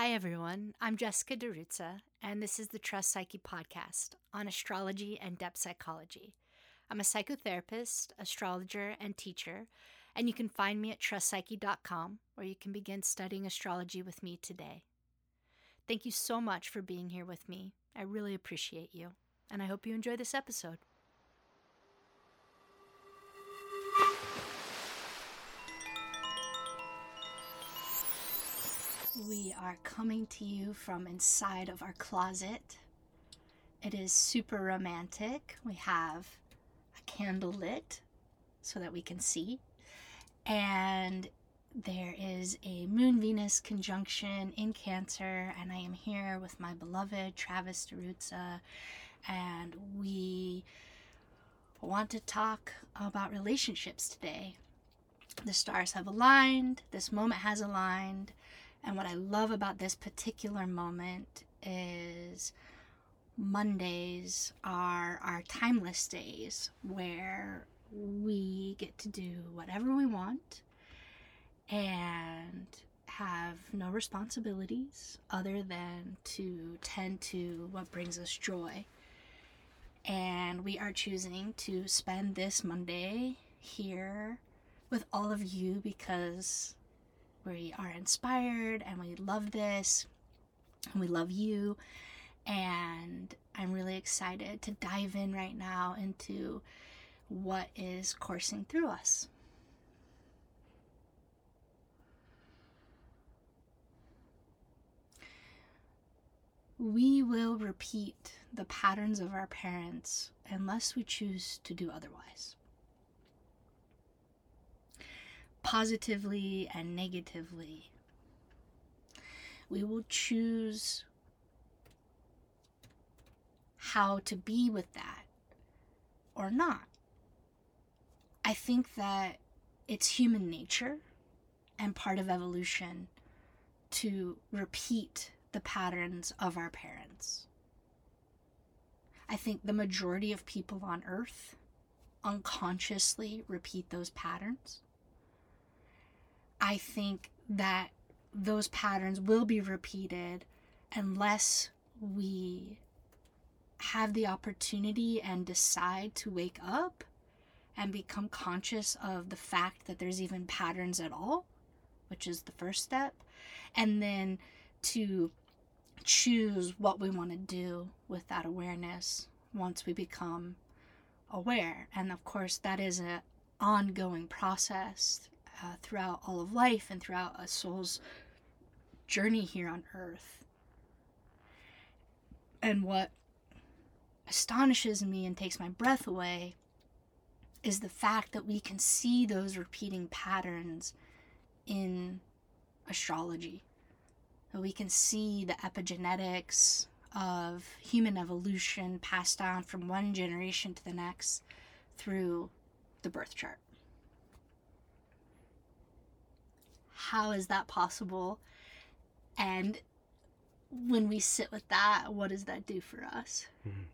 Hi, everyone. I'm Jessica DeRuzza, and this is the Trust Psyche podcast on astrology and depth psychology. I'm a psychotherapist, astrologer, and teacher, and you can find me at trustpsyche.com where you can begin studying astrology with me today. Thank you so much for being here with me. I really appreciate you, and I hope you enjoy this episode. We are coming to you from inside of our closet. It is super romantic. We have a candle lit so that we can see. And there is a Moon Venus conjunction in Cancer, and I am here with my beloved Travis DeRuzza, and we want to talk about relationships today. The stars have aligned, this moment has aligned, and what I love about this particular moment is Mondays are our timeless days where we get to do whatever we want and have no responsibilities other than to tend to what brings us joy. And we are choosing to spend this Monday here with all of you because we are inspired and we love this and we love you. And I'm really excited to dive in right now into what is coursing through us. We will repeat the patterns of our parents unless we choose to do otherwise. Positively and negatively. We will choose how to be with that or not. I think that it's human nature and part of evolution to repeat the patterns of our parents. I think the majority of people on earth unconsciously repeat those patterns. I think that those patterns will be repeated unless we have the opportunity and decide to wake up and become conscious of the fact that there's even patterns at all, which is the first step, and then to choose what we want to do with that awareness once we become aware. And of course, that is an ongoing process uh, throughout all of life and throughout a soul's journey here on earth. And what astonishes me and takes my breath away is the fact that we can see those repeating patterns in astrology. That we can see the epigenetics of human evolution passed down from one generation to the next through the birth chart. How is that possible? And when we sit with that, what does that do for us? Mm-hmm.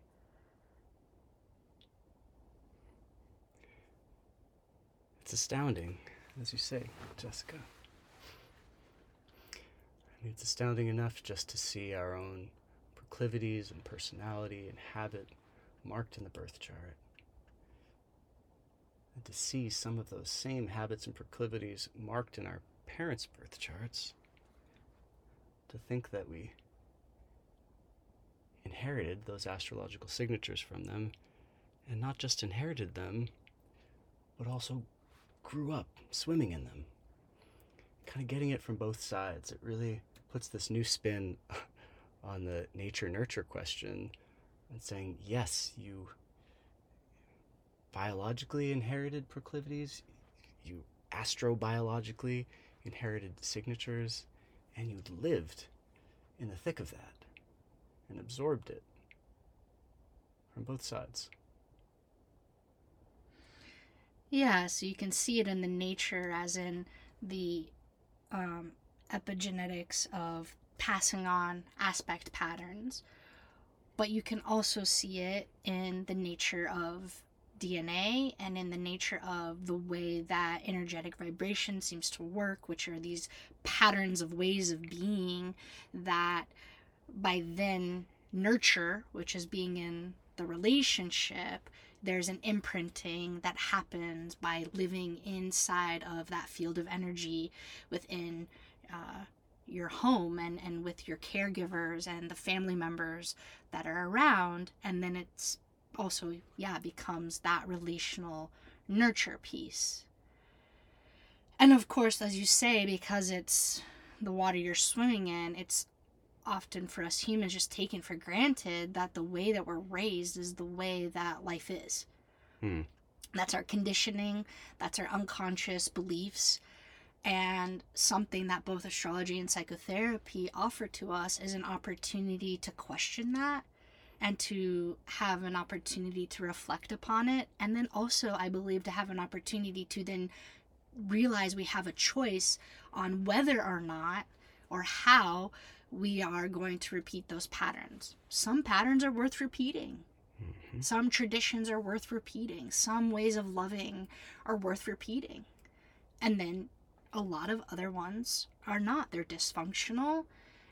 It's astounding, as you say, Jessica. And it's astounding enough just to see our own proclivities and personality and habit marked in the birth chart. And to see some of those same habits and proclivities marked in our parents' birth charts to think that we inherited those astrological signatures from them, and not just inherited them, but also grew up swimming in them. Kind of getting it from both sides. It really puts this new spin on the nature nurture question and saying, yes, you biologically inherited proclivities, you astrobiologically inherited signatures, and you lived in the thick of that and absorbed it from both sides. Yeah, so you can see it in the nature, as in the um, epigenetics of passing on aspect patterns, but you can also see it in the nature of DNA and in the nature of the way that energetic vibration seems to work, which are these patterns of ways of being that by then nurture, which is being in the relationship, there's an imprinting that happens by living inside of that field of energy within uh, your home and, and with your caregivers and the family members that are around. And then it's also, yeah, becomes that relational nurture piece. And of course, as you say, because it's the water you're swimming in, it's often for us humans just taken for granted that the way that we're raised is the way that life is. Hmm. That's our conditioning, that's our unconscious beliefs. And something that both astrology and psychotherapy offer to us is an opportunity to question that and to have an opportunity to reflect upon it. And then also, I believe, to have an opportunity to then realize we have a choice on whether or not or how we are going to repeat those patterns. Some patterns are worth repeating. Mm-hmm. Some traditions are worth repeating. Some ways of loving are worth repeating. And then a lot of other ones are not. They're dysfunctional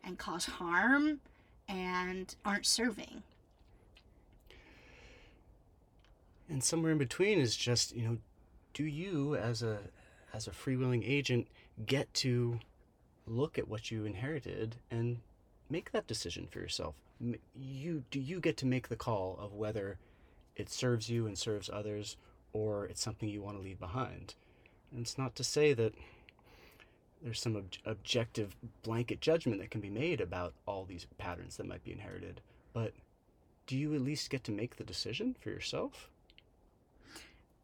and cause harm and aren't serving. And somewhere in between is just, you know, do you as a as a freewheeling agent get to look at what you inherited and make that decision for yourself. You do you get to make the call of whether it serves you and serves others or it's something you want to leave behind. And it's not to say that there's some ob- objective blanket judgment that can be made about all these patterns that might be inherited, but do you at least get to make the decision for yourself?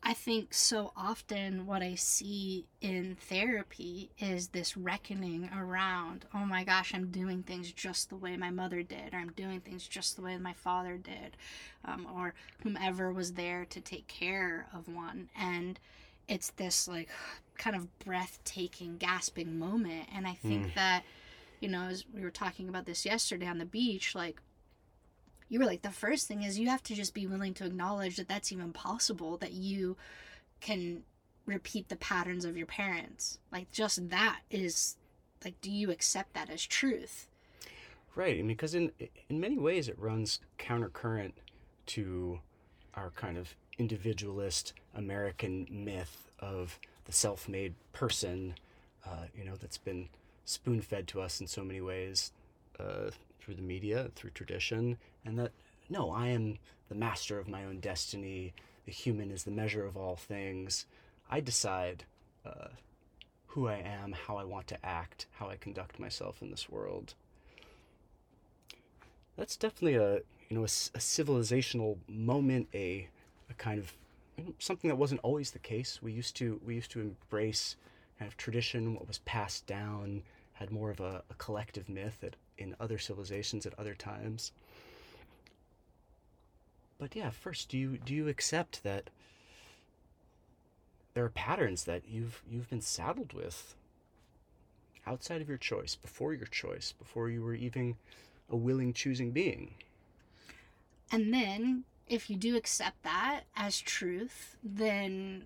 I think so often what I see in therapy is this reckoning around, oh my gosh, I'm doing things just the way my mother did, or I'm doing things just the way my father did, um, or whomever was there to take care of one. And it's this like kind of breathtaking, gasping moment. And I think Mm. that, you know, as we were talking about this yesterday on the beach, like, you were like the first thing is you have to just be willing to acknowledge that that's even possible that you can repeat the patterns of your parents. Like just that is like do you accept that as truth? Right, I mean, because in in many ways it runs countercurrent to our kind of individualist American myth of the self-made person, uh, you know, that's been spoon-fed to us in so many ways uh, through the media, through tradition, and that no, I am the master of my own destiny. The human is the measure of all things. I decide uh, who I am, how I want to act, how I conduct myself in this world that's definitely a you know a civilizational moment a, a kind of you know, something that wasn't always the case we used to we used to embrace kind of tradition what was passed down had more of a, a collective myth at, in other civilizations at other times but yeah first do you do you accept that there are patterns that you've you've been saddled with outside of your choice before your choice before you were even a willing choosing being. and then if you do accept that as truth then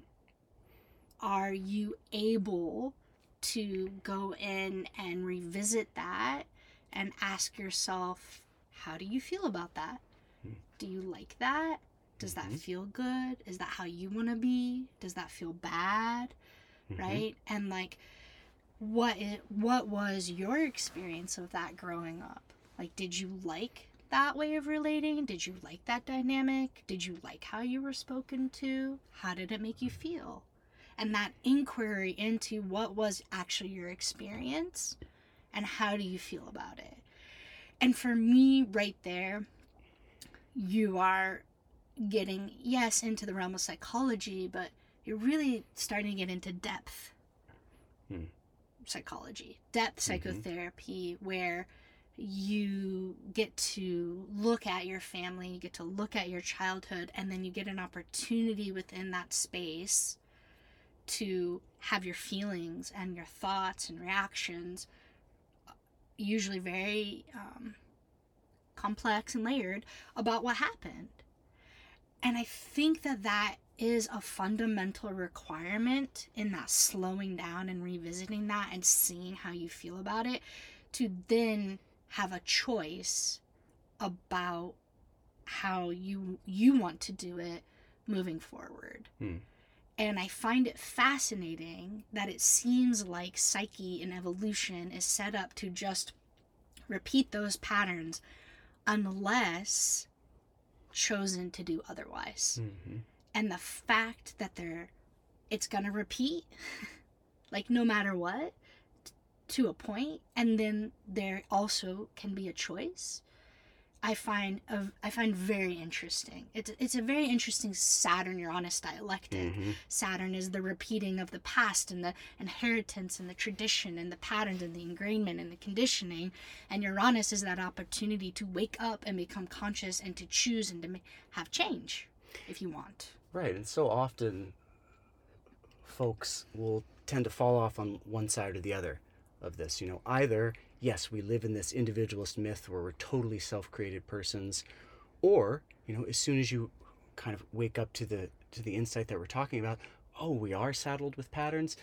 are you able to go in and revisit that and ask yourself how do you feel about that? Hmm. do you like that? Does that Mhm. feel good? Is that how you want to be? Does that feel bad? Mhm. right? And like what is, what was your experience of that growing up? Like did you like that way of relating? Did you like that dynamic? Did you like how you were spoken to? How did it make you feel and that inquiry into what was actually your experience and how do you feel about it and for me right there you are getting yes into the realm of psychology but you're really starting to get into depth Hmm. psychology depth Mhm. psychotherapy where you get to look at your family you get to look at your childhood and then you get an opportunity within that space to have your feelings and your thoughts and reactions usually very um, complex and layered about what happened and i think that that is a fundamental requirement in that slowing down and revisiting that and seeing how you feel about it to then have a choice about how you you want to do it moving forward. Hmm. And I find it fascinating that it seems like psyche and evolution is set up to just repeat those patterns unless chosen to do otherwise. hmm And the fact that they're it's going to repeat like no matter what t- to a point and then there also can be a choice. I find a, I find very interesting. It's it's a very interesting Saturn Uranus dialectic. hmm Saturn is the repeating of the past and the inheritance and the tradition and the patterns and the ingrainment and the conditioning. And Uranus is that opportunity to wake up and become conscious and to choose and to ma- have change if you want. Right, and so often folks will tend to fall off on one side or the other of this. You know, either, yes, we live in this individualist myth where we're totally self created persons, or, you know, as soon as you kind of wake up to the to the insight that we're talking about, oh, we are saddled with patterns.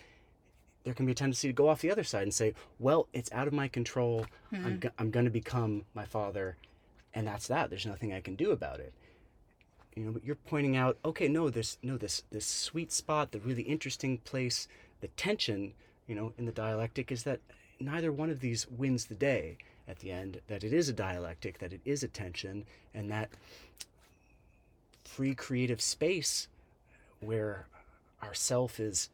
There can be a tendency to go off the other side and say, well, it's out of my control. I'm, mm-hmm. go- I'm going to become my father, and that's that. There's nothing I can do about it you know but you're pointing out okay no this no this this sweet spot the really interesting place the tension you know in the dialectic is that neither one of these wins the day at the end that it is a dialectic that it is a tension and that free creative space where our self is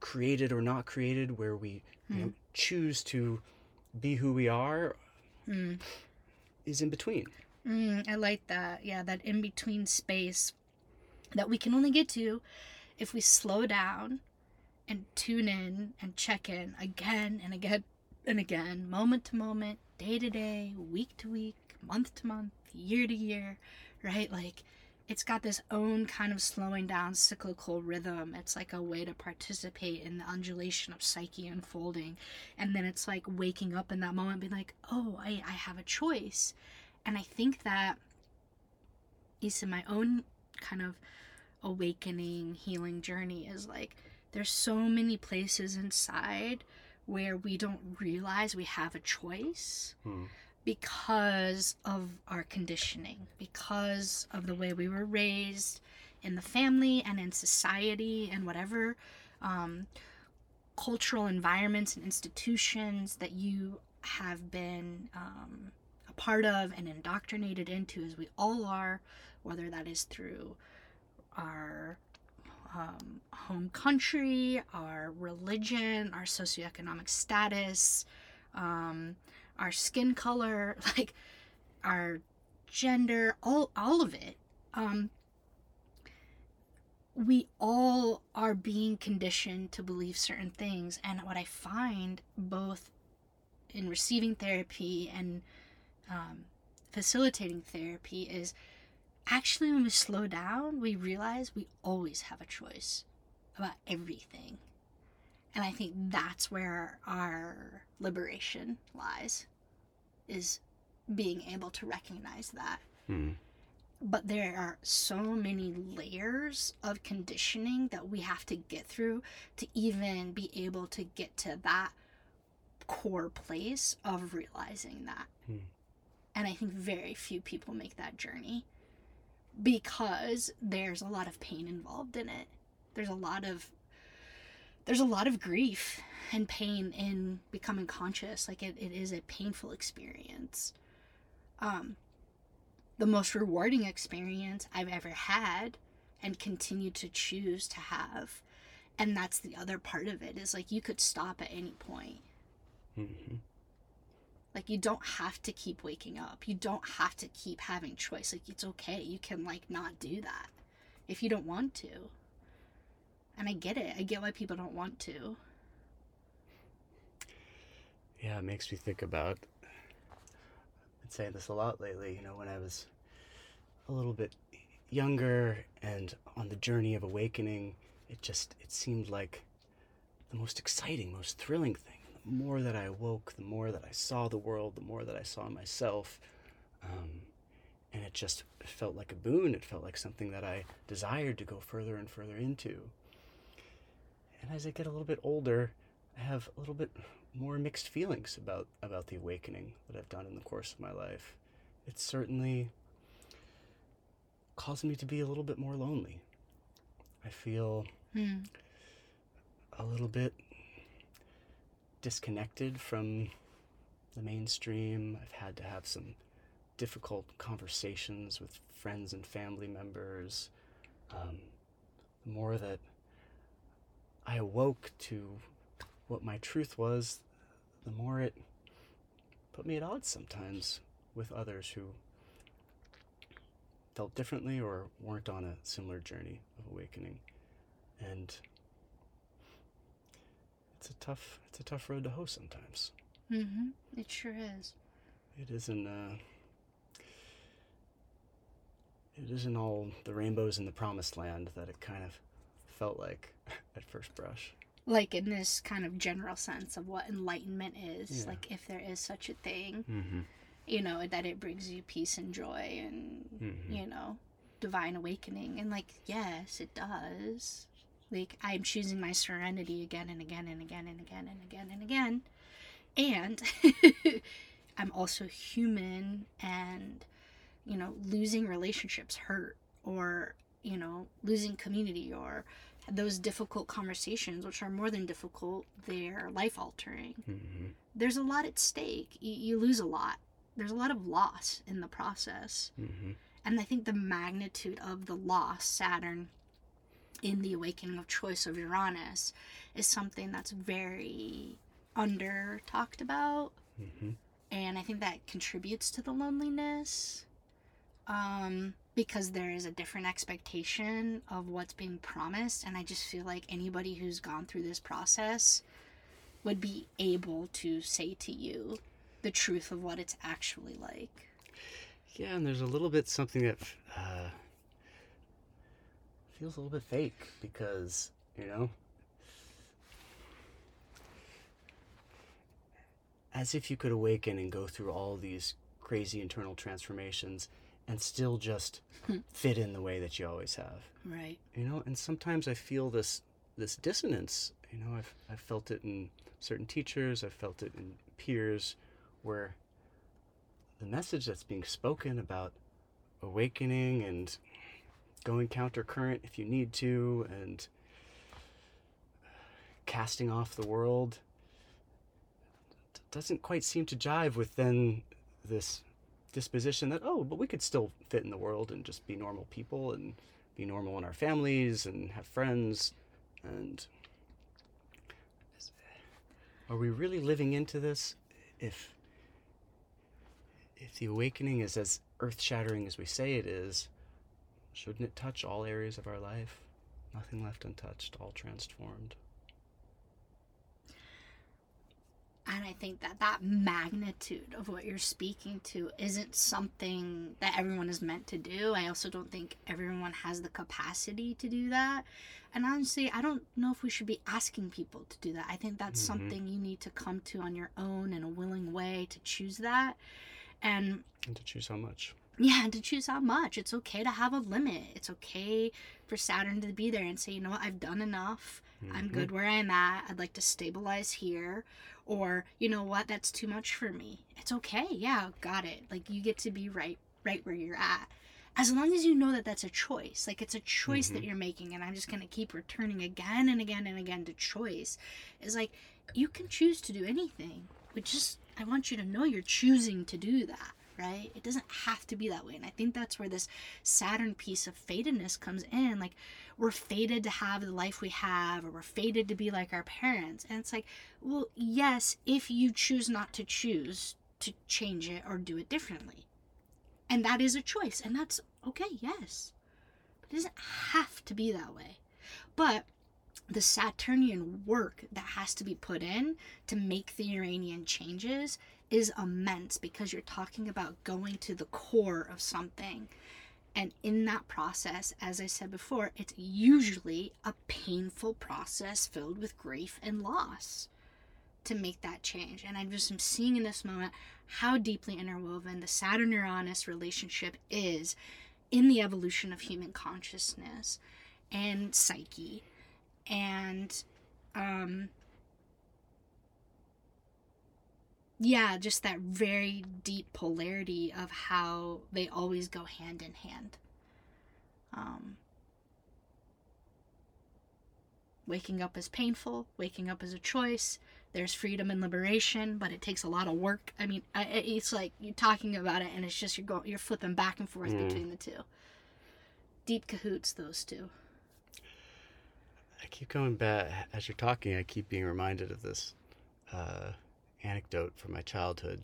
created or not created where we you know choose to be who we are Mm. is in between Mm, I like that. Yeah, that in between space that we can only get to if we slow down and tune in and check in again and again and again, moment to moment, day to day, week to week, month to month, year to year, right? Like it's got this own kind of slowing down cyclical rhythm. It's like a way to participate in the undulation of psyche unfolding. And then it's like waking up in that moment, being like, oh, I, I have a choice. And I think that, at least in my own kind of awakening, healing journey, is like there's so many places inside where we don't realize we have a choice Hmm. because of our conditioning, because of the way we were raised in the family and in society and whatever um, cultural environments and institutions that you have been um, a part of and indoctrinated into, as we all are, whether that is through our um, home country, our religion, our socioeconomic status, um, our skin color, like our gender, all all of it. Um, we all are being conditioned to believe certain things, and what I find both in receiving therapy and um, facilitating therapy is actually when we slow down, we realize we always have a choice about everything. And I think that's where our liberation lies is being able to recognize that. Hmm. But there are so many layers of conditioning that we have to get through to even be able to get to that core place of realizing that. Hmm. And I think very few people make that journey because there's a lot of pain involved in it. There's a lot of there's a lot of grief and pain in becoming conscious. Like it, it is a painful experience. Um the most rewarding experience I've ever had and continue to choose to have. And that's the other part of it is like you could stop at any point. hmm Like you don't have to keep waking up. You don't have to keep having choice. Like it's okay. You can like not do that if you don't want to. And I get it. I get why people don't want to. Yeah, it makes me think about. I've been saying this a lot lately. You know, when I was a little bit younger and on the journey of awakening, it just it seemed like the most exciting, most thrilling thing. More that I awoke, the more that I saw the world, the more that I saw myself. Um, and it just felt like a boon. It felt like something that I desired to go further and further into. And as I get a little bit older, I have a little bit more mixed feelings about about the awakening that I've done in the course of my life. It's certainly caused me to be a little bit more lonely. I feel Hmm. a little bit disconnected from the mainstream. I've had to have some difficult conversations with friends and family members. Um, the more that I awoke to what my truth was, the more it put me at odds sometimes with others who felt differently or weren't on a similar journey of awakening. And it's a tough it's a tough road to hoe sometimes. Mm-hmm. It sure is. It isn't uh it isn't all the rainbows in the promised land that it kind of felt like at first brush. Like in this kind of general sense of what enlightenment is, Yeah. like if there is such a thing, Mm-hmm. you know, that it brings you peace and joy and Mhm. you know, divine awakening. And like, yes, it does. Like I'm choosing my serenity again and again and again and again and again and again. And I'm also human and you know, losing relationships hurt or, you know, losing community or those difficult conversations which are more than difficult, they're life altering Mm-hmm. there's a lot at stake. You, you lose a lot. There's a lot of loss in the process. Mm-hmm. And I think the magnitude of the loss, Saturn, in the awakening of choice of Uranus, is something that's very under talked about. Mm-hmm. And I think that contributes to the loneliness. Um, because there is a different expectation of what's being promised. And I just feel like anybody who's gone through this process would be able to say to you the truth of what it's actually like. Yeah, and there's a little bit something that uh, feels a little bit fake because, you know, as if you could awaken and go through all these crazy internal transformations and still just Hmm. fit in the way that you always have. Right. You know, and sometimes I feel this this dissonance. You know, I've I've felt it in certain teachers, I've felt it in peers where the message that's being spoken about awakening and going countercurrent if you need to and casting off the world doesn't quite seem to jive with then this disposition that oh but we could still fit in the world and just be normal people and be normal in our families and have friends and are we really living into this if if the awakening is as earth-shattering as we say it is shouldn't it touch all areas of our life nothing left untouched all transformed And I think that that magnitude of what you're speaking to isn't something that everyone is meant to do. I also don't think everyone has the capacity to do that. And honestly, I don't know if we should be asking people to do that. I think that's Mhm. something you need to come to on your own in a willing way to choose that. And and to choose how much yeah, and to choose how much. It's okay to have a limit. It's okay for Saturn to be there and say, you know what, I've done enough. I'm Mhm. good where I'm at. I'd like to stabilize here. Or, you know what, that's too much for me. It's okay. Yeah, got it. Like you get to be right right where you're at. As long as you know that that's a choice. Like it's a choice that Mhm. you're making and I'm just going to keep returning again and again and again to choice. Is like you can choose to do anything. But just I want you to know you're choosing to do that, right? It doesn't have to be that way. And I think that's where this Saturn piece of fatedness comes in. Like we're fated to have the life we have or we're fated to be like our parents and it's like well yes if you choose not to choose to change it or do it differently and that is a choice and that's okay yes but it doesn't have to be that way but the saturnian work that has to be put in to make the uranian changes is immense because you're talking about going to the core of something and in that process, as I said before, it's usually a painful process filled with grief and loss. to make that change. And I just am seeing in this moment how deeply interwoven the Saturn Uranus relationship is in the evolution of human consciousness and psyche. And um yeah, just that very deep polarity of how they always go hand in hand. Um, waking up is painful, waking up is a choice. There's freedom and liberation, but it takes a lot of work. I mean, I, it's like you're talking about it, and it's just you're going, you're flipping back and forth Mm. between the two. Deep cahoots, those two. I keep going back as you're talking. I keep being reminded of this uh, anecdote from my childhood.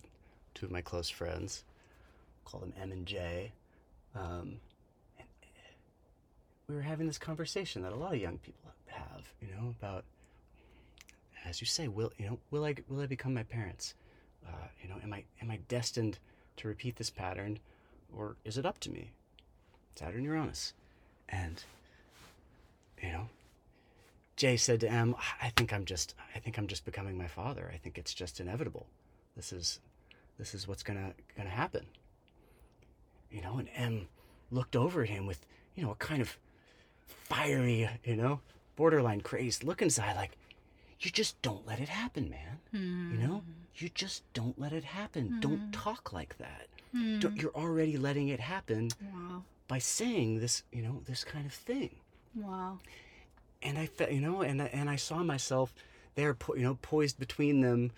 Two of my close friends, call them M and J. Um, and we were having this conversation that a lot of young people have, you know, about, as you say, will you know, will I will I become my parents? Uh, you know, am I am I destined to repeat this pattern, or is it up to me? Saturn Uranus, and you know, Jay said to M, I think I'm just I think I'm just becoming my father. I think it's just inevitable. This is this is what's gonna gonna happen. You know, and M looked over at him with, you know, a kind of fiery, you know, borderline crazed look inside like, you just don't let it happen, man. You know? You just don't let it happen. Don't talk like that. Hmm. Don't, you're already letting it happen Wow. by saying this, you know, this kind of thing Wow. And I felt, you know, and and I saw myself there, you know, poised between them,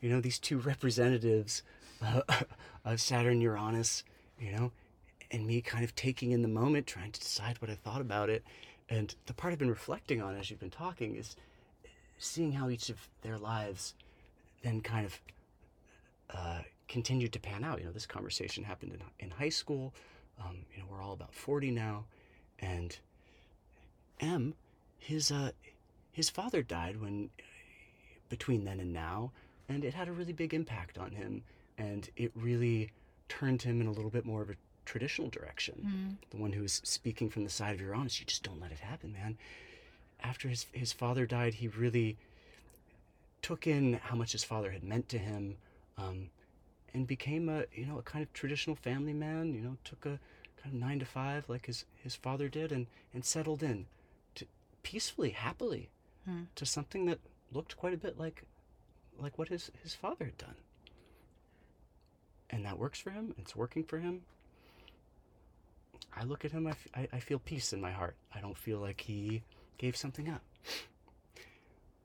you know, these two representatives uh, of Saturn, Uranus, you know, and me kind of taking in the moment, trying to decide what I thought about it, and the part I've been reflecting on as you've been talking is seeing how each of their lives then kind of uh, continued to pan out. You know, this conversation happened in in high school. Um, you know, we're all about forty now, and M, his uh, his father died when between then and now, and it had a really big impact on him, and it really turned him in a little bit more of a traditional direction. Mm. The one who was speaking from the side of Uranus, you just don't let it happen, man. After his his father died, he really took in how much his father had meant to him, um, and became a you know a kind of traditional family man. You know, took a kind of nine to five like his his father did, and and settled in peacefully, happily, Hmm. to something that looked quite a bit like like what his his father had done. And that works for him. It's working for him. I look at him. I, f- I, I feel peace in my heart. I don't feel like he gave something up.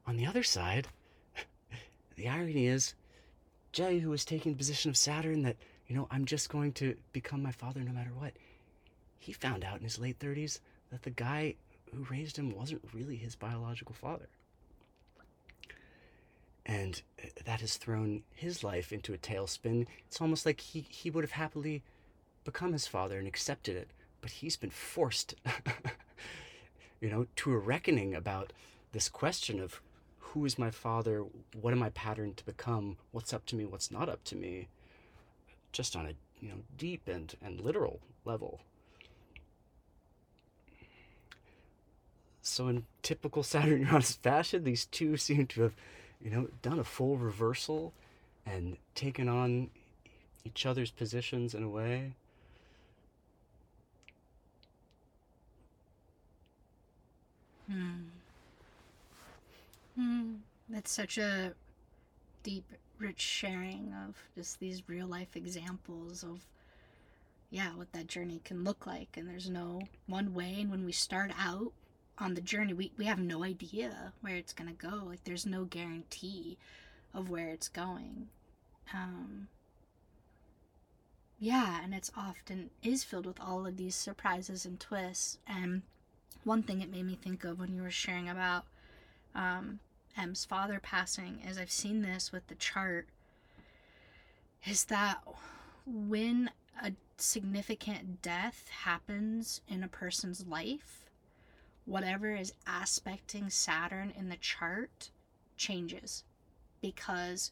On the other side, the irony is, Jay, who was taking the position of Saturn that, you know, I'm just going to become my father no matter what, he found out in his late 30s that the guy who raised him wasn't really his biological father. And uh, that has thrown his life into a tailspin. It's almost like he, he would have happily become his father and accepted it, but he's been forced, you know, to a reckoning about this question of who is my father, what am I patterned to become, what's up to me, what's not up to me, just on a you know deep and, and literal level. So in typical Saturn Uranus fashion, these two seem to have, you know, done a full reversal and taken on each other's positions in a way. Hmm. Hmm. That's such a deep, rich sharing of just these real life examples of, yeah, what that journey can look like. And there's no one way. And when we start out on the journey, we, we have no idea where it's going to go. Like, there's no guarantee of where it's going. Um, yeah, and it's often is filled with all of these surprises and twists. And one thing it made me think of when you were sharing about um, M's father passing is I've seen this with the chart is that when a significant death happens in a person's life, whatever is aspecting Saturn in the chart changes because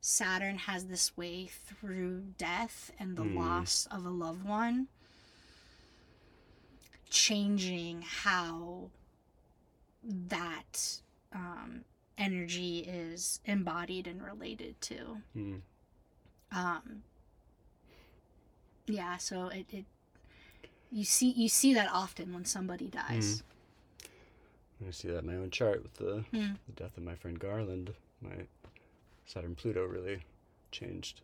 Saturn has this way through death and the Hmm. loss of a loved one changing how that um, energy is embodied and related to. Mm. Um, yeah, so it, it you see you see that often when somebody dies. I see that in my own chart with the, Hmm. the death of my friend Garland. My Saturn Pluto really changed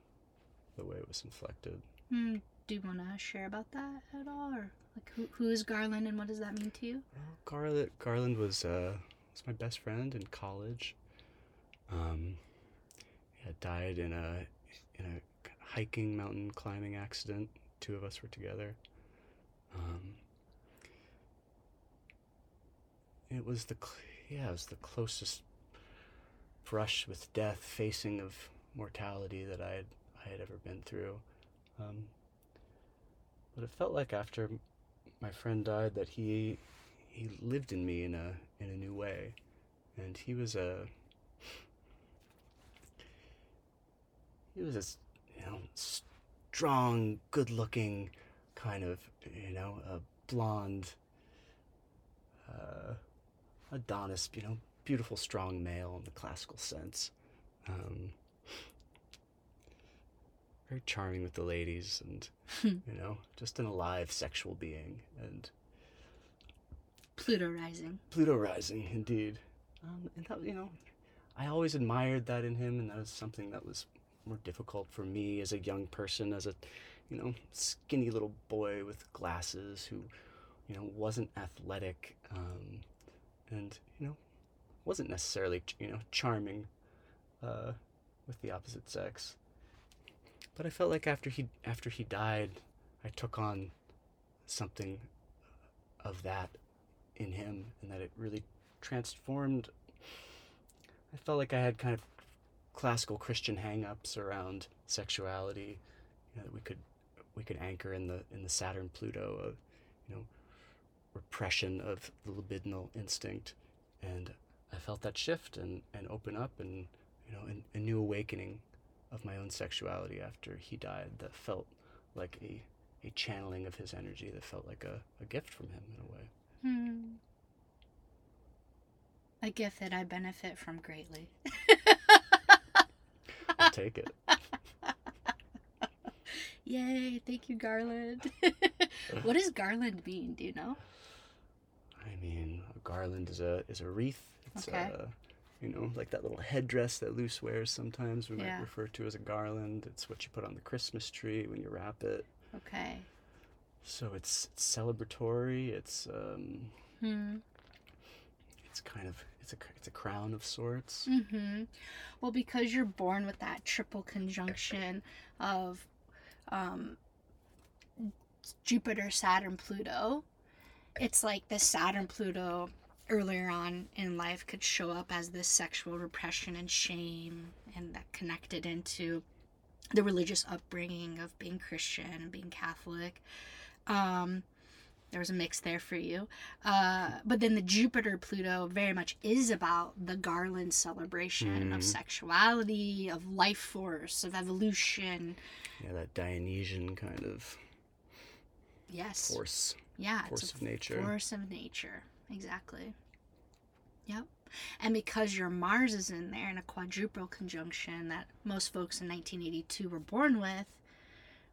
the way it was inflected. Hmm, do you want to share about that at all, or like who who is Garland and what does that mean to you? Well, Garland, Garland was uh, was my best friend in college. Um, he had died in a in a hiking mountain climbing accident. Two of us were together. Um, it was the yeah, it was the closest brush with death, facing of mortality that I had I had ever been through. Um, but it felt like after my friend died that he he lived in me in a in a new way, and he was a he was this you know strong, good-looking kind of you know a blonde uh, Adonis, you know, beautiful, strong male in the classical sense. Um, very charming with the ladies, and you know, just an alive sexual being, and Pluto rising. Pluto rising, indeed. Um, and that, you know, I always admired that in him, and that was something that was more difficult for me as a young person, as a, you know, skinny little boy with glasses who, you know, wasn't athletic, um, and you know, wasn't necessarily, you know, charming, uh, with the opposite sex. But I felt like after he after he died, I took on something of that in him and that it really transformed I felt like I had kind of classical Christian hang-ups around sexuality you know, that we could we could anchor in the in the Saturn Pluto of you know repression of the libidinal instinct and I felt that shift and and open up and you know an, a new awakening of my own sexuality after he died that felt like a a channeling of his energy that felt like a, a gift from him in a way. Hmm. A gift that I benefit from greatly. I'll take it. Yay! Thank you, Garland. what does Garland mean? Do you know? I mean, a garland is a is a wreath. It's Okay. uh you know, like that little headdress that Luz wears sometimes we Yeah. might refer to as a garland. It's what you put on the Christmas tree when you wrap it. Okay. So it's, it's celebratory. It's um Hmm. it's kind of it's a it's a crown of sorts. Mm-hmm. Well, because you're born with that triple conjunction of um, Jupiter, Saturn, Pluto, it's like the Saturn, Pluto earlier on in life could show up as this sexual repression and shame, and that connected into the religious upbringing of being Christian and being Catholic. Um, there was a mix there for you. Uh, but then the Jupiter Pluto very much is about the Garland celebration of Mhm. sexuality, of life force, of evolution. Yeah, that Dionysian kind of Yes. force yeah. force of nature. force of nature. Exactly. Yep. And because your Mars is in there in a quadruple conjunction that most folks in 1982 were born with,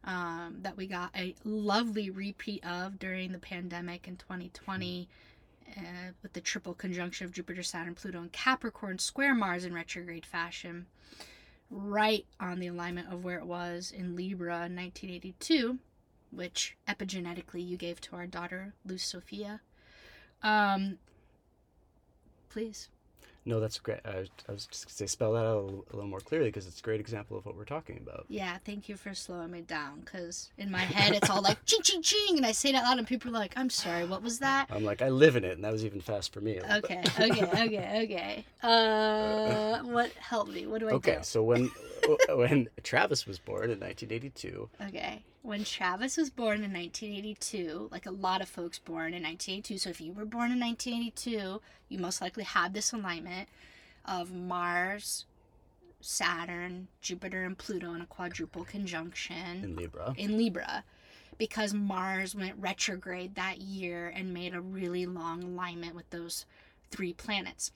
um, that we got a lovely repeat of during the pandemic in 2020 uh, with the triple conjunction of Jupiter, Saturn, Pluto, and Capricorn square Mars in retrograde fashion, right on the alignment of where it was in Libra in 1982, which epigenetically you gave to our daughter, Luz Sophia. Um, please. No, that's great. I, was- I was just gonna say spell that out a little, a little more clearly because it's a great example of what we're talking about. Yeah, thank you for slowing me down because in my head it's all like ching ching ching, and I say it out loud, and people are like, "I'm sorry, what was that?" I'm like, I live in it, and that was even fast for me. a. Okay, okay, okay, okay. Uh, what help me? What do I Okay, do? Okay, so when when Travis was born in 1982, Okay, when Travis was born in 1982, like a lot of folks born in 1982, so if you were born in 1982, you most likely had this alignment of Mars, Saturn, Jupiter, and Pluto in a quadruple conjunction. in Libra, in Libra because Mars went retrograde that year and made a really long alignment with those three planets.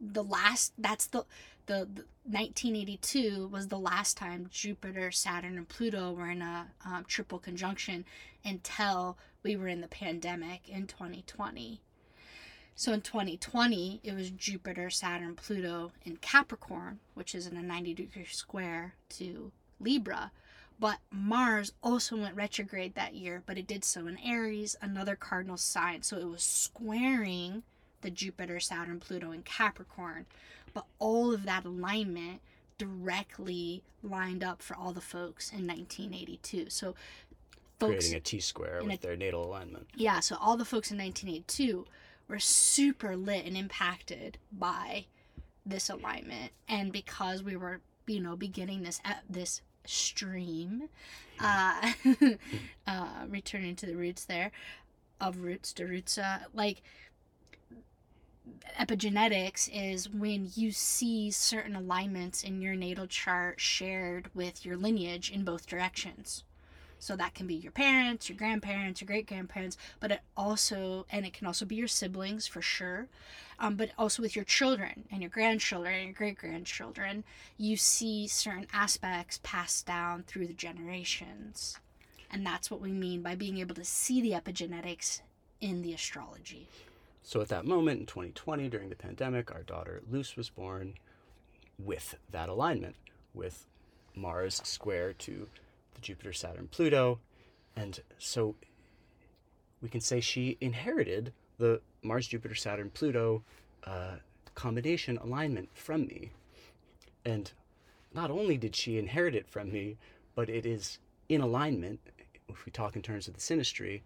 the last that's the, the the 1982 was the last time Jupiter, Saturn, and Pluto were in a um, triple conjunction until we were in the pandemic in 2020. So in 2020, it was Jupiter, Saturn, Pluto in Capricorn, which is in a 90 degree square to Libra. But Mars also went retrograde that year, but it did so in Aries, another cardinal sign. So it was squaring the Jupiter, Saturn, Pluto, and Capricorn. But all of that alignment directly lined up for all the folks in 1982. So folks Creating a T square with a- their natal alignment. yeah, so all the folks in 1982 were super lit and impacted by this alignment, and because we were, you know, beginning this this stream, uh, uh, returning to the roots there, of roots to roots, uh, like epigenetics is when you see certain alignments in your natal chart shared with your lineage in both directions. So that can be your parents, your grandparents, your great grandparents, but it also, and it can also be your siblings for sure, um, but also with your children and your grandchildren and your great grandchildren, you see certain aspects passed down through the generations. And that's what we mean by being able to see the epigenetics in the astrology. So at that moment in 2020, during the pandemic, our daughter Luz was born with that alignment, with Mars square to the Jupiter, Saturn, Pluto. And so we can say she inherited the Mars, Jupiter, Saturn, Pluto uh, combination alignment from me. And not only did she inherit it from me, but it is in alignment, if we talk in terms of the synastry,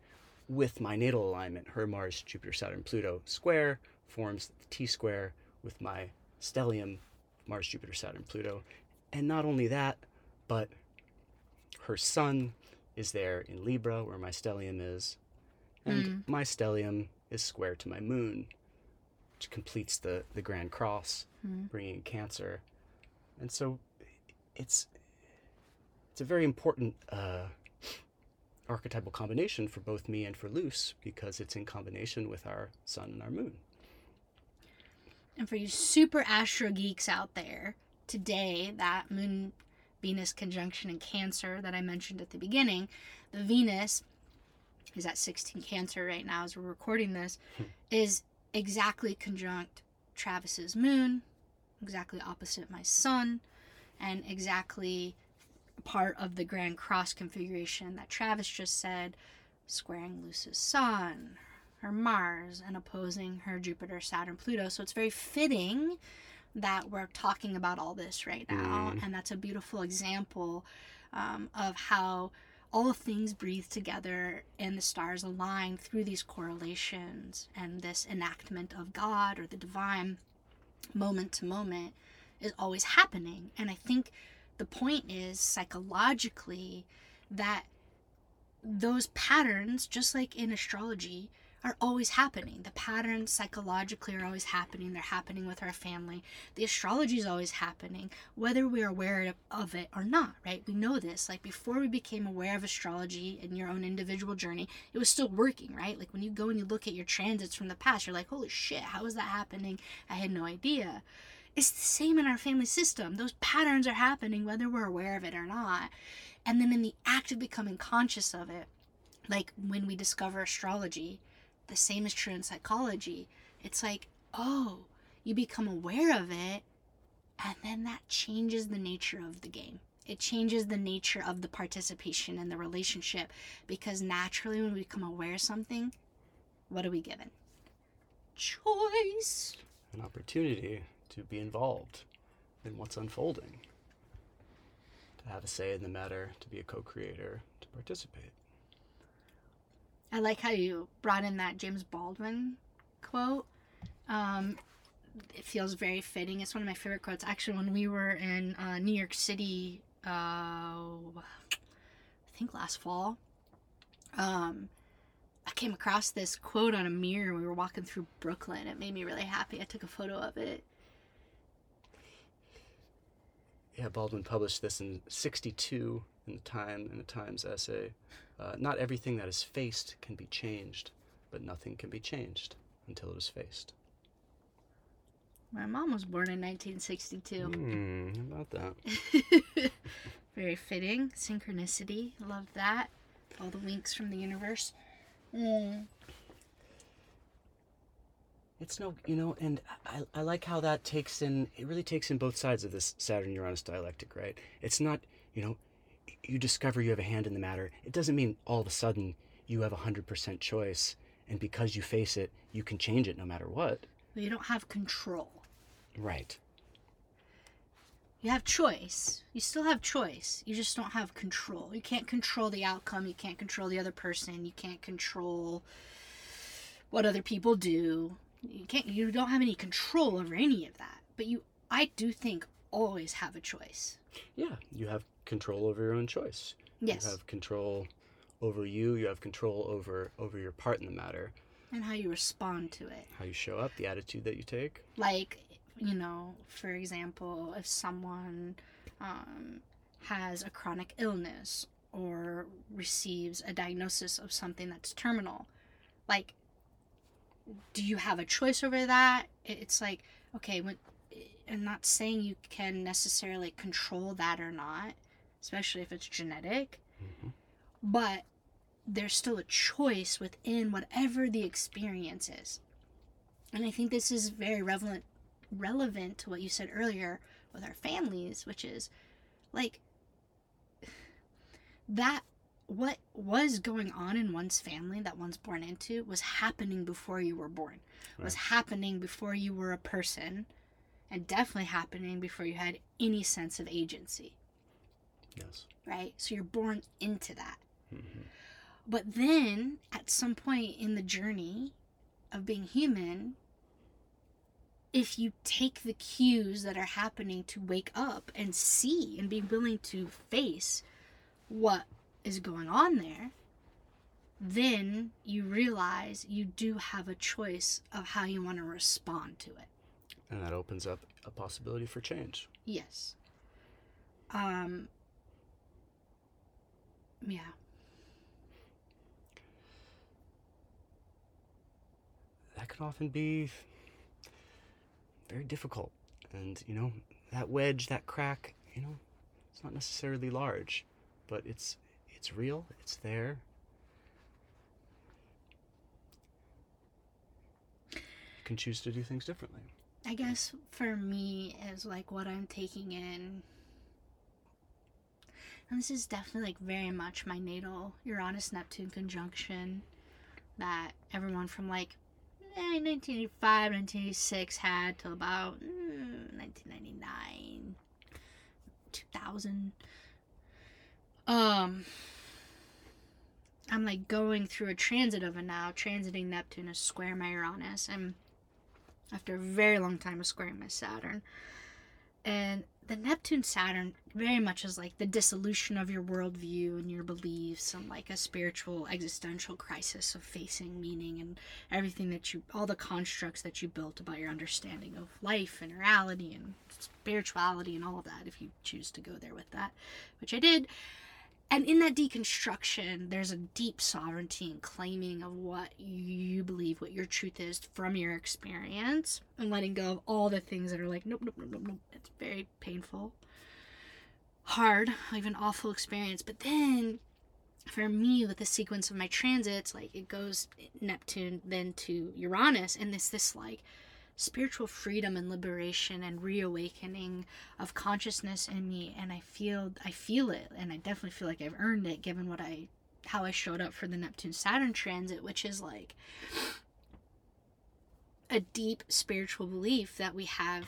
with my natal alignment. Her Mars, Jupiter, Saturn, Pluto square forms the T square with my stellium, Mars, Jupiter, Saturn, Pluto. And not only that, but her sun is there in Libra, where my stellium is. And my stellium is square to my moon, which completes the, the Grand Cross, bringing Cancer. And so it's it's a very important uh, archetypal combination for both me and for Luz because it's in combination with our sun and our moon. And for you super astro geeks out there, today, that Moon Venus conjunction in Cancer that I mentioned at the beginning, the Venus is at 16 Cancer right now as we're recording this, hmm. is exactly conjunct Travis's moon, exactly opposite my sun, and exactly part of the Grand Cross configuration that Travis just said, squaring Luz's sun, her Mars, and opposing her Jupiter, Saturn, Pluto. So it's very fitting that we're talking about all this right now. And that's a beautiful example um, of how all things breathe together and the stars align through these correlations and this enactment of God or the divine moment to moment is always happening. And I think the point is psychologically that those patterns, just like in astrology, are always happening. The patterns psychologically are always happening. They're happening with our family. The astrology is always happening, whether we're aware of it or not, right? We know this. Like before we became aware of astrology in your own individual journey, it was still working, right? Like when you go and you look at your transits from the past, you're like, holy shit, how is that happening? I had no idea. It's the same in our family system. Those patterns are happening whether we're aware of it or not. And then in the act of becoming conscious of it, like when we discover astrology, the same is true in psychology. It's like, oh, you become aware of it, and then that changes the nature of the game. It changes the nature of the participation in the relationship because naturally, when we become aware of something, what are we given? Choice. An opportunity to be involved in what's unfolding, to have a say in the matter, to be a co creator, to participate. I like how you brought in that James Baldwin quote. Um, it feels very fitting. It's one of my favorite quotes. Actually, when we were in uh, New York City, uh, I think last fall, um, I came across this quote on a mirror. We were walking through Brooklyn. It made me really happy. I took a photo of it. Yeah, Baldwin published this in 62 in the Time in the Times essay. Uh, not everything that is faced can be changed, but nothing can be changed until it is faced. My mom was born in 1962. Hmm, how about that? Very fitting. Synchronicity. Love that. All the winks from the universe. Mm. It's no, you know, and I, I like how that takes in, it really takes in both sides of this Saturn Uranus dialectic, right? It's not, you know, you discover you have a hand in the matter. It doesn't mean all of a sudden you have a 100% choice, and because you face it, you can change it no matter what. But you don't have control. Right. You have choice. You still have choice. You just don't have control. You can't control the outcome. You can't control the other person. You can't control what other people do. You can't you don't have any control over any of that. But you I do think always have a choice. Yeah, you have control over your own choice. Yes. You have control over you, you have control over over your part in the matter, And how you respond to it. how you show up, the attitude that you take. like you know for example if someone um, has a chronic illness or receives a diagnosis of something that's terminal like do you have a choice over that it's like okay when i'm not saying you can necessarily control that or not especially if it's genetic Mhm. but there's still a choice within whatever the experience is and I think this is very relevant relevant to what you said earlier with our families, which is like that what was going on in one's family that one's born into was happening before you were born. Was happening before you were a person and definitely happening before you had any sense of agency, Yes. right? So you're born into that. hmm But then at some point in the journey of being human, if you take the cues that are happening to wake up and see and be willing to face what is going on there, then you realize you do have a choice of how you want to respond to it. And that opens up a possibility for change. Yes. Um yeah. That can often be very difficult. And, you know, that wedge, that crack, you know, it's not necessarily large, but it's it's real, it's there. You can choose to do things differently. I guess for me is like what I'm taking in. And this is definitely like very much my natal Uranus Neptune conjunction that everyone from like eh, 1985, 1986 had till about mm, 1999, 2000. Um, I'm like going through a transit of it now. Transiting Neptune is square my Uranus. and after a very long time of squaring my Saturn. And the Neptune Saturn very much is like the dissolution of your worldview and your beliefs and like a spiritual existential crisis of facing meaning and everything that you, all the constructs that you built about your understanding of life and reality and spirituality and all of that, if you choose to go there with that, which I did. And in that deconstruction, there's a deep sovereignty and claiming of what you believe, what your truth is from your experience, and letting go of all the things that are like, nope, nope, nope, nope, nope. It's very painful, hard, even awful experience. But then, for me, with the sequence of my transits, like it goes Neptune, then to Uranus, and this this like spiritual freedom and liberation and reawakening of consciousness in me and I feel I feel it and I definitely feel like I've earned it given what I how I showed up for the Neptune Saturn transit which is like a deep spiritual belief that we have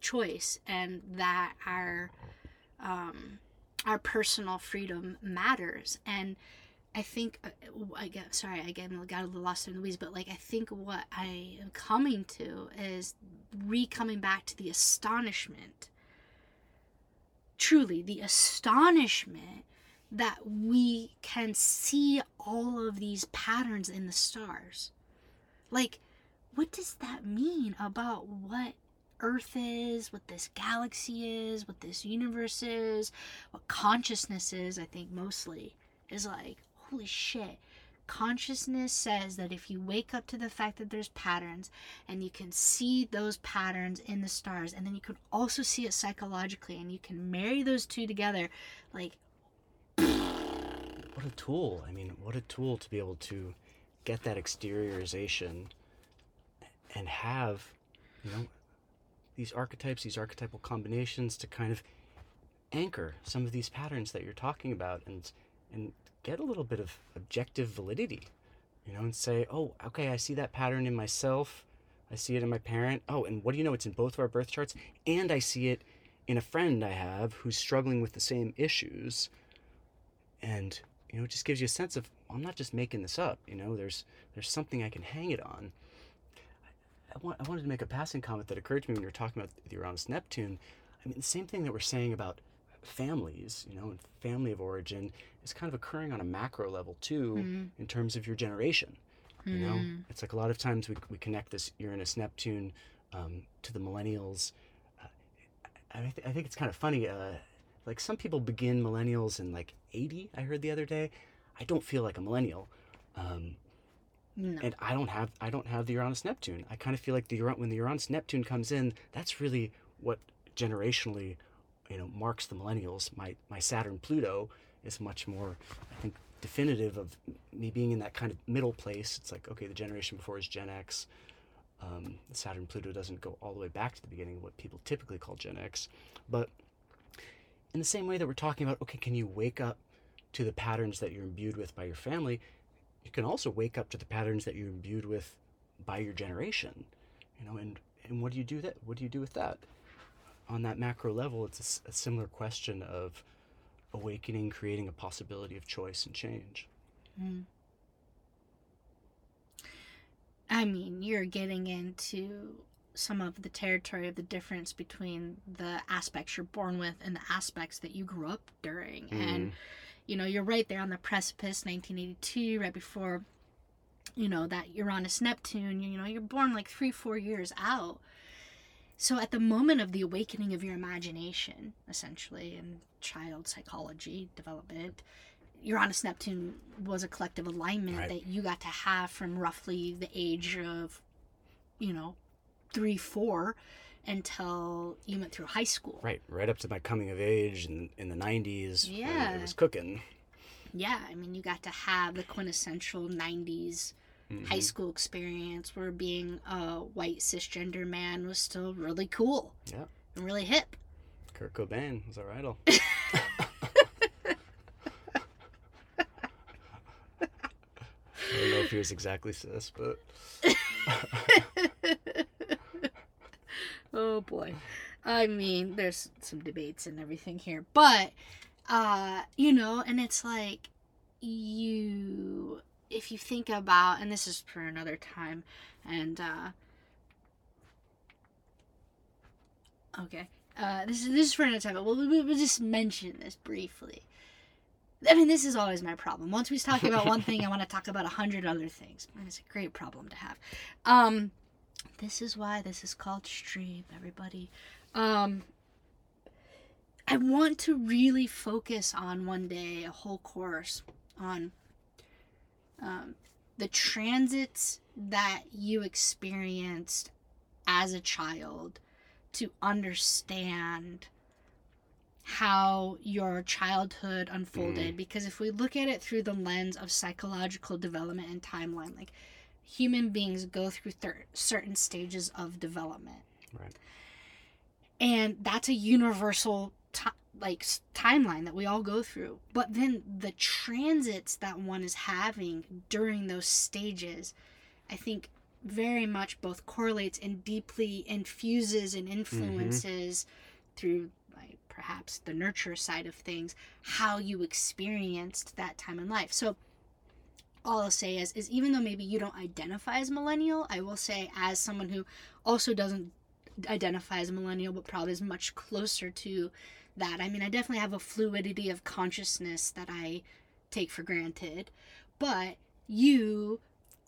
choice and that our um our personal freedom matters. And I think uh, I get sorry again I got a little lost in the weeds, but like I think what I am coming to is re coming back to the astonishment. Truly, the astonishment that we can see all of these patterns in the stars. Like, what does that mean about what Earth is, what this galaxy is, what this universe is, what consciousness is? I think mostly is like, holy shit, consciousness says that if you wake up to the fact that there's patterns and you can see those patterns in the stars and then you can also see it psychologically and you can marry those two together like what a tool. I mean, what a tool to be able to get that exteriorization and have, you know, these archetypes, these archetypal combinations to kind of anchor some of these patterns that you're talking about and and get a little bit of objective validity. You know, and say, "Oh, okay, I see that pattern in myself. I see it in my parent. Oh, and what do you know? It's in both of our birth charts, and I see it in a friend I have who's struggling with the same issues." And you know, it just gives you a sense of I'm not just making this up. You know, there's there's something I can hang it on. I, want, I wanted to make a passing comment that occurred to me when you were talking about the Uranus Neptune. I mean, the same thing that we're saying about families, you know, and family of origin is kind of occurring on a macro level too, Mhm. in terms of your generation. You know, Mm. it's like a lot of times we, we connect this Uranus Neptune um, to the millennials. Uh, I, th- I think it's kind of funny. Uh, like some people begin millennials in like 80, I heard the other day. I don't feel like a millennial. Um, no and I don't have I don't have the Uranus Neptune. I kind of feel like the Uran- when the Uranus Neptune comes in, that's really what generationally, you know, marks the millennials. My my Saturn Pluto is much more, I think, definitive of me being in that kind of middle place. It's like okay, the generation before is Gen X. Um, Saturn Pluto doesn't go all the way back to the beginning of what people typically call Gen X, but in the same way that we're talking about, okay, can you wake up to the patterns that you're imbued with by your family? You can also wake up to the patterns that you're imbued with by your generation, you know, and, and what do you do that? What do you do with that? On that macro level, it's a similar question of awakening, creating a possibility of choice and change. Hmm. I mean, you're getting into some of the territory of the difference between the aspects you're born with and the aspects that you grew up during. Hmm. And, you know, you're right there on the precipice, 1982, right before, you know, that Uranus Neptune. You know, you're born like three, four years out. So at the moment of the awakening of your imagination, essentially, in child psychology development, Uranus Neptune was a collective alignment Right. that you got to have from roughly the age of, you know, three, four until you went through high school. Right, right up to my coming of age in, in the 90s when Yeah. it was cooking. Yeah, I mean, you got to have the quintessential 90s high Mhm. school experience where being a white cisgender man was still really cool Yeah, and really hip. Kurt Cobain was our idol. I don't know if he was exactly cis, but oh boy. I mean, there's some debates and everything here, but uh, you know, and it's like you if you think about and this is for another time and uh okay. Uh, this is this is for another time, but we'll, we'll, just mention this briefly. I mean, this is always my problem. Once we talk about one thing, I want to talk about a hundred other things. And it's a great problem to have. Um, this is why this is called stream, everybody. Um, I want to really focus on one day a whole course on um, the transits that you experienced as a child to understand how your childhood unfolded. Because if we look at it through the lens of psychological development and timeline like human beings go through thir- certain stages of development. Right. and that's a universal ti like timeline that we all go through. But then the transits that one is having during those stages i think very much both correlates and deeply infuses and mm-hmm. influences through like perhaps the nurture side of things how you experienced that time in life. So all I'll say is, is even though maybe you don't identify as millennial, I will say as someone who also doesn't identify as millennial, but probably is much closer to that. I mean, I definitely have a fluidity of consciousness that I take for granted, but you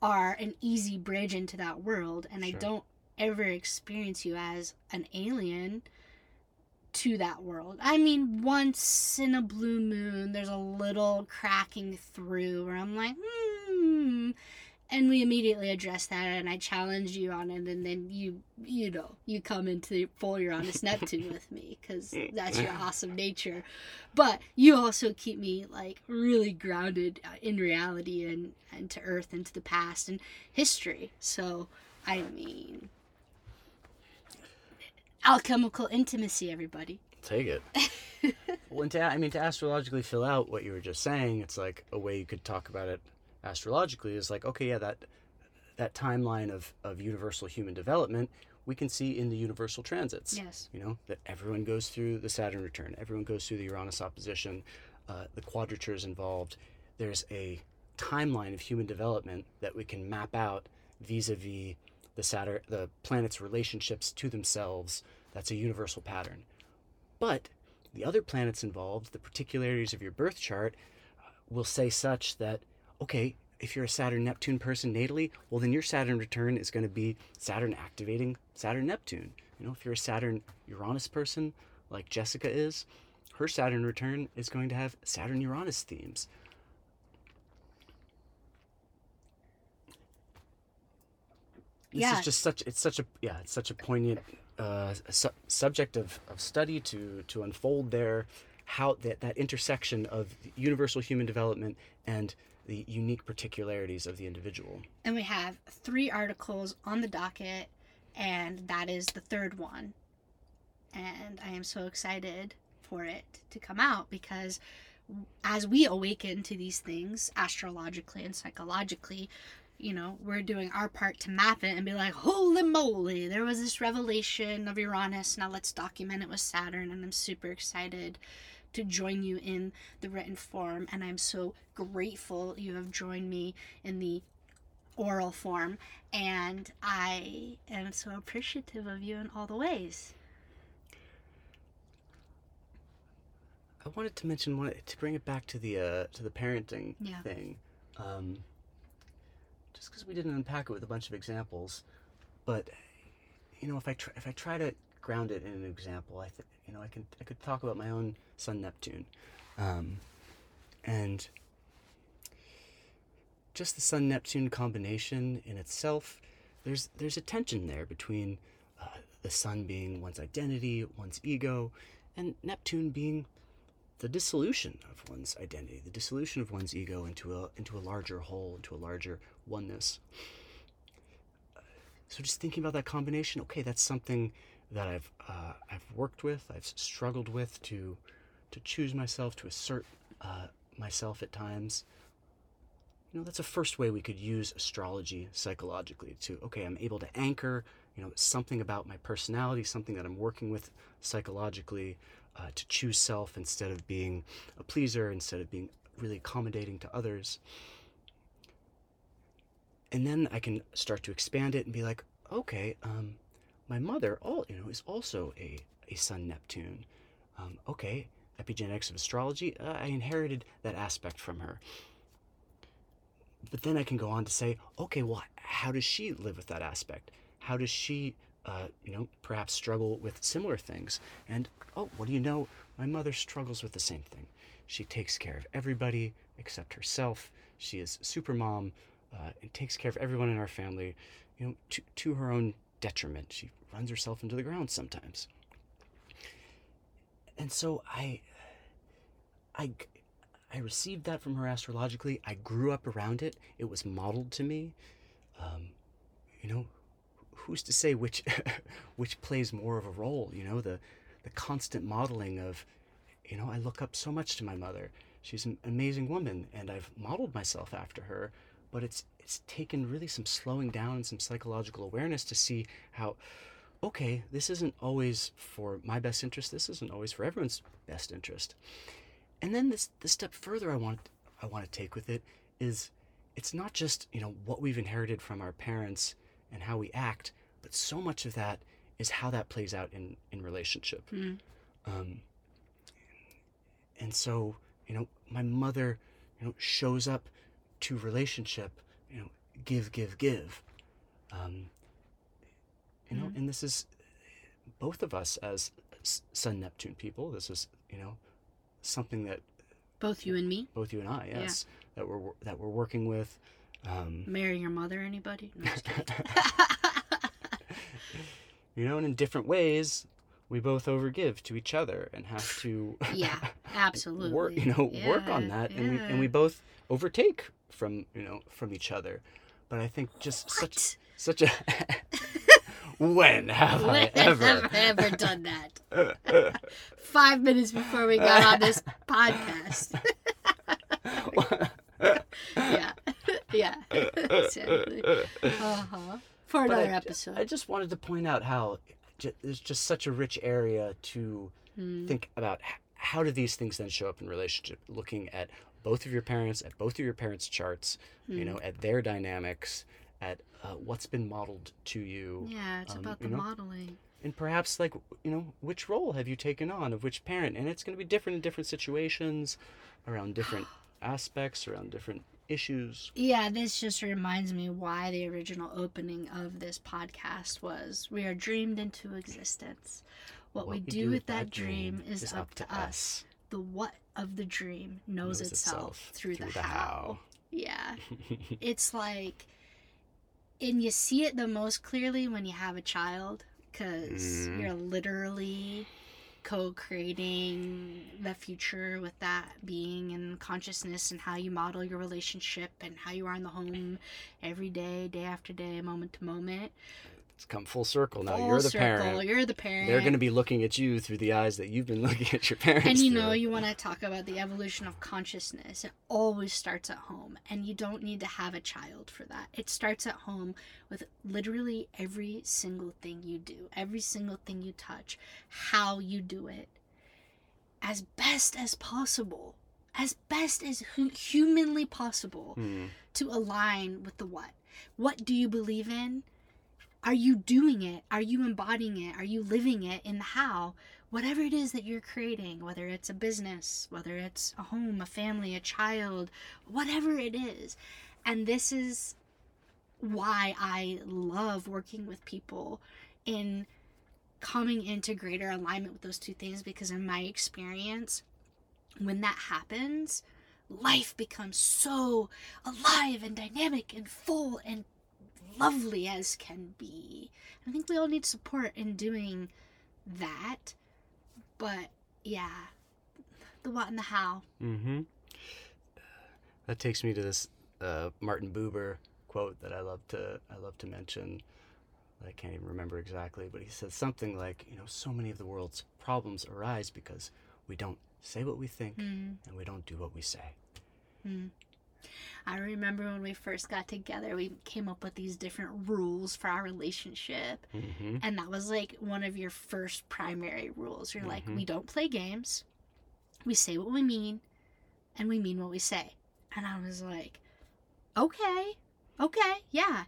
are an easy bridge into that world, and I don't ever experience you as an alien to that world. I mean, once in a blue moon, there's a little cracking through where I'm like, hmm, and we immediately address that and i challenge you on it and then you you know you come into the full uranus neptune with me because that's your awesome nature. But you also keep me like really grounded uh, in reality and and to earth and to the past and history. So i mean alchemical intimacy everybody. Take it. well, and to, I mean, to astrologically fill out what you were just saying, it's like a way you could talk about it astrologically is like, okay, yeah, that that timeline of, of universal human development we can see in the universal transits. yes You know, that everyone goes through the Saturn return, everyone goes through the Uranus opposition, uh, the quadratures involved. There's a timeline of human development that we can map out vis-a-vis the Saturn, the planets' relationships to themselves. That's a universal pattern. But the other planets involved, the particularities of your birth chart, uh, will say such that, okay, if you're a Saturn Neptune person natally, well, then your Saturn return is going to be Saturn activating Saturn Neptune. You know, if you're a Saturn Uranus person like Jessica is, her Saturn return is going to have Saturn Uranus themes. This Yeah. is just such it's such a yeah it's such a poignant uh, su- subject of, of study to to unfold there how that that intersection of universal human development and the unique particularities of the individual. and we have three articles on the docket and that is the third one. And i am so excited for it to come out because as we awaken to these things astrologically and psychologically you know we're doing our part to map it and be like holy moly there was this revelation of uranus. Now let's document it with saturn. And i'm super excited to join you in the written form and i'm so grateful you have joined me in the oral form and i am so appreciative of you in all the ways I wanted to mention one to bring it back to the uh, to the parenting Yeah. thing, um, just because we didn't unpack it with a bunch of examples, but you know if I try, if I try to ground it in an example, I think you know I can I could talk about my own Sun Neptune, um, and just the Sun Neptune combination in itself, there's there's a tension there between uh, the Sun being one's identity, one's ego, and Neptune being the dissolution of one's identity, the dissolution of one's ego into a into a larger whole, into a larger oneness. So just thinking about that combination, okay, that's something that I've uh, I've worked with, I've struggled with to to choose myself, to assert uh, myself at times. You know, that's a first way we could use astrology psychologically to okay, I'm able to anchor, you know, something about my personality, something that I'm working with psychologically uh, to choose self instead of being a pleaser, instead of being really accommodating to others. And then I can start to expand it and be like, okay, um, my mother, all you know, is also a a Sun Neptune. Um, okay, epigenetics of astrology, uh, I inherited that aspect from her. But then I can go on to say, okay, well, how does she live with that aspect? How does she, uh, you know, perhaps struggle with similar things? And oh, what do you know? My mother struggles with the same thing. She takes care of everybody except herself. She is super mom uh, and takes care of everyone in our family, you know, to, to her own detriment. She runs herself into the ground sometimes. And so I, I, I received that from her astrologically. I grew up around it. It was modeled to me. Um, you know, who's to say which, which plays more of a role? You know, the, the constant modeling of, you know, I look up so much to my mother. She's an amazing woman, and I've modeled myself after her. But it's it's taken really some slowing down and some psychological awareness to see how, okay, this isn't always for my best interest. This isn't always for everyone's best interest. And then this the step further I want I want to take with it is it's not just you know what we've inherited from our parents and how we act, but so much of that is how that plays out in in relationship. Mm. Um, and so you know my mother you know shows up to relationship you know give give give um, you know Mhm. and this is both of us as sun neptune people this is you know something that both you and me both you and i yes that we're that we're working with Um, Marry your mother, anybody? No, you know, and in different ways, we both overgive to each other and have to yeah, absolutely. work, you know, work on Yeah, that, and we and we both overtake from you know from each other. But I think just such What? such a when have I When ever? have I ever done that? Five minutes before we got on this podcast. yeah, yeah, exactly. Uh huh. For another I, episode. I just wanted to point out how there's just such a rich area to Mm. think about how do these things then show up in relationship looking at both of your parents at both of your parents charts Hmm. you know at their dynamics at uh, what's been modeled to you Yeah, it's um, about the know, modeling. and perhaps like you know which role have you taken on of which parent and it's going to be different in different situations around different aspects around different issues Yeah, this just reminds me why the original opening of this podcast was We are dreamed into existence. What, we, do, with that dream is, up, to us. The what of the dream knows, Knows itself, through, the, the how. how. Yeah. it's like, and you see it the most clearly when you have a child because Mhm. you're literally co creating the future with that being and consciousness and how you model your relationship and how you are in the home every day, day after day, moment to moment. It's come full circle now Full you're the circle, parent You're the parent. they're going to be looking at you through the eyes that you've been looking at your parents and you know you want to talk about the evolution of consciousness it always starts at home and you don't need to have a child for that it starts at home with literally every single thing you do every single thing you touch how you do it as best as possible as best as humanly possible Hmm. to align with the what. What do you believe in? Are you doing it? Are you embodying it? Are you living it in the how? Whatever it is that you're creating, whether it's a business, whether it's a home, a family, a child, whatever it is. And this is why I love working with people in coming into greater alignment with those two things because in my experience when that happens life becomes so alive and dynamic and full and lovely as can be. I think we all need support in doing that. But yeah, the what and the how. Mm-hmm. That takes me to this uh, Martin Buber quote that I love to I love to mention. I can't even remember exactly, but he said something like, you know, so many of the world's problems arise because we don't say what we think Mm, and we don't do what we say. mm. I remember when we first got together, we came up with these different rules for our relationship. Mm-hmm. And that was like one of your first primary rules. You're like, Mhm. we don't play games, we say what we mean, and we mean what we say. And I was like, okay, okay, yeah.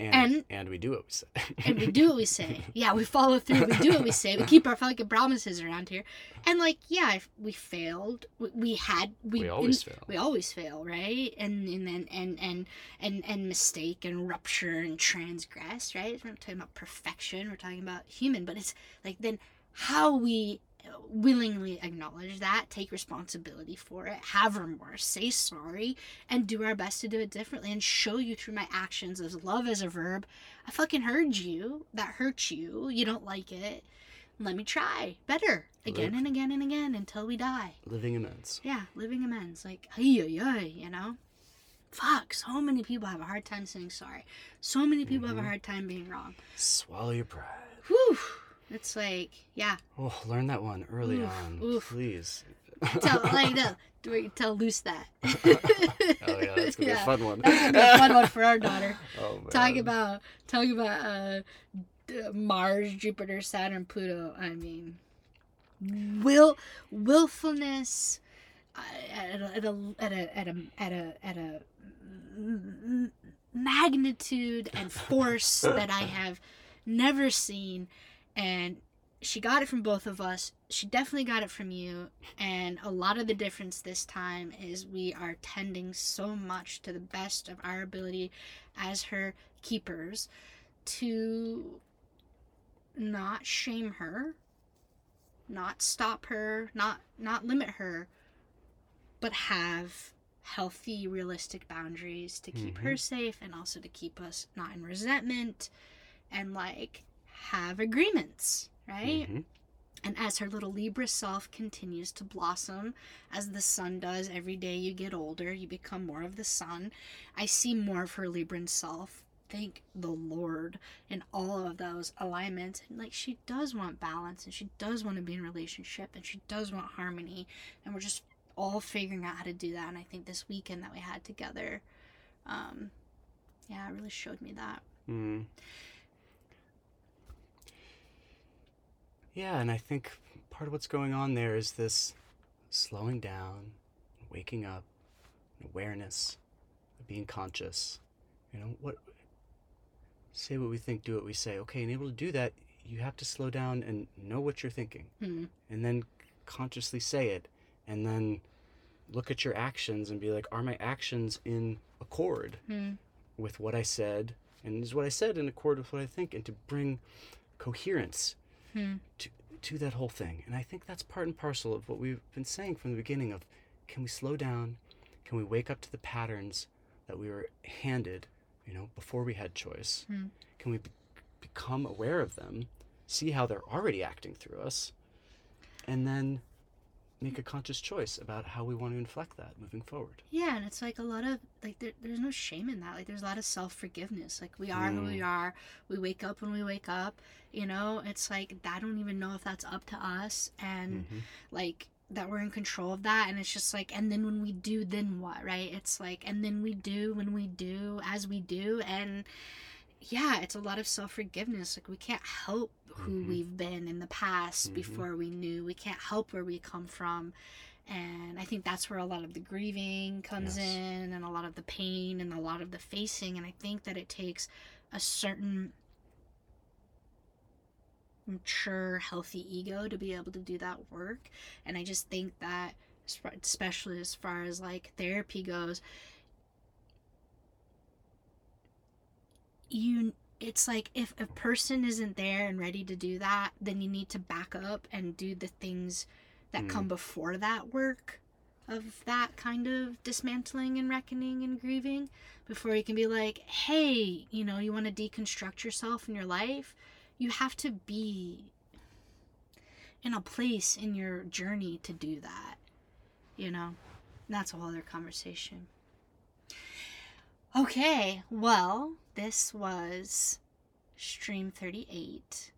And, And- and we do what we say. And we do what we say. Yeah, we follow through. We do what we say. We keep our fucking promises around here. And like, yeah, if we failed. We, we had we, We always fail. We always fail, right? And and then and and and and mistake and rupture and transgress, right? We're not talking about perfection. We're talking about human. But it's like then how we willingly acknowledge that, take responsibility for it, have remorse, say sorry, and do our best to do it differently and show you through my actions as love as a verb. I fucking heard you. That hurt you. You don't like it. Let me try better again Live. and again and again until we die. Living amends. Yeah, living amends. Like, ay, you know? Fuck, so many people have a hard time saying sorry. So many people have a Mhm. hard time being wrong. Swallow your pride. Whew. It's like, yeah, Oh, learn that one early Oof, on, oof. please. tell like no, tell Luz that. Oh yeah, that's gonna be a fun one. That's gonna be a fun one for our daughter. Oh, man. Talk about talk about uh, Mars, Jupiter, Saturn, Pluto. I mean, will willfulness uh, at a, at a at a at a at a at a magnitude and force that I have never seen, and she got it from both of us. She definitely got it from you, and a lot of the difference this time is we are tending so much to the best of our ability as her keepers to not shame her not stop her not not limit her but have healthy, realistic boundaries to keep Mhm. her safe and also to keep us not in resentment and like have agreements, right? Mhm. And as her little Libra self continues to blossom, as the sun does every day you get older, you become more of the sun. I see more of her Libran self. Thank the Lord in all of those alignments. And like she does want balance and she does want to be in relationship and she does want harmony. And we're just all figuring out how to do that. And I think this weekend that we had together, um, yeah, it really showed me that. Mm. Yeah, and I think part of what's going on there is this slowing down, waking up, awareness, being conscious. You know, what say what we think, do what we say. Okay, and able to do that, you have to slow down and know what you're thinking. Hmm. And then consciously say it. And then look at your actions and be like, are my actions in accord Hmm. with what I said, and is what I said in accord with what I think, and to bring coherence Hmm. to to that whole thing. And I think that's part and parcel of what we've been saying from the beginning of can we slow down? Can we wake up to the patterns that we were handed, you know, before we had choice? Hmm. Can we be- become aware of them, see how they're already acting through us, and then make a conscious choice about how we want to inflect that moving forward? Yeah, and it's like a lot of like there, there's no shame in that. Like there's a lot of self forgiveness. Like we are who we Mm. are. We wake up when we wake up. You know, it's like I don't even know if that's up to us, and Mhm. like that we're in control of that. And it's just like, and then when we do, then what, right? It's like, and then we do when we do as we do, and yeah, it's a lot of self forgiveness. Like we can't help who Mhm. we've been in the past Mhm. before we knew. We can't help where we come from. And I think that's where a lot of the grieving comes Yes. in and a lot of the pain and a lot of the facing. And I think that it takes a certain mature, healthy ego to be able to do that work. And I just think that, especially as far as like therapy goes, you it's like if a person isn't there and ready to do that then you need to back up and do the things that Mm. come before that work of that kind of dismantling and reckoning and grieving before you can be like hey you know you want to deconstruct yourself in your life? You have to be in a place in your journey to do that you know? And that's a whole other conversation Okay, well, this was stream 38,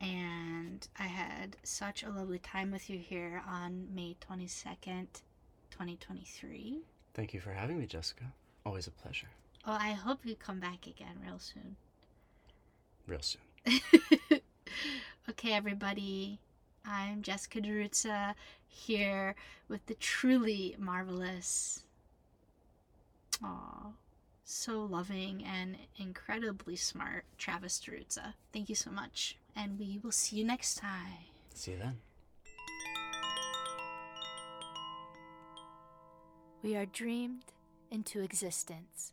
and I had such a lovely time with you here on May 22nd, 2023. Thank you for having me, Jessica. Always a pleasure. Oh, I hope you come back again real soon. Real soon. okay, everybody. I'm Jessica Derutza here with the truly marvelous, aw, so loving and incredibly smart Travis Derutza. Thank you so much, and we will see you next time. See you then. We are dreamed into existence.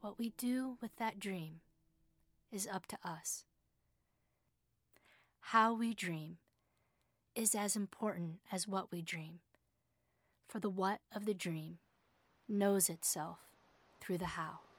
What we do with that dream is up to us. How we dream is as important as what we dream, for the what of the dream knows itself through the how.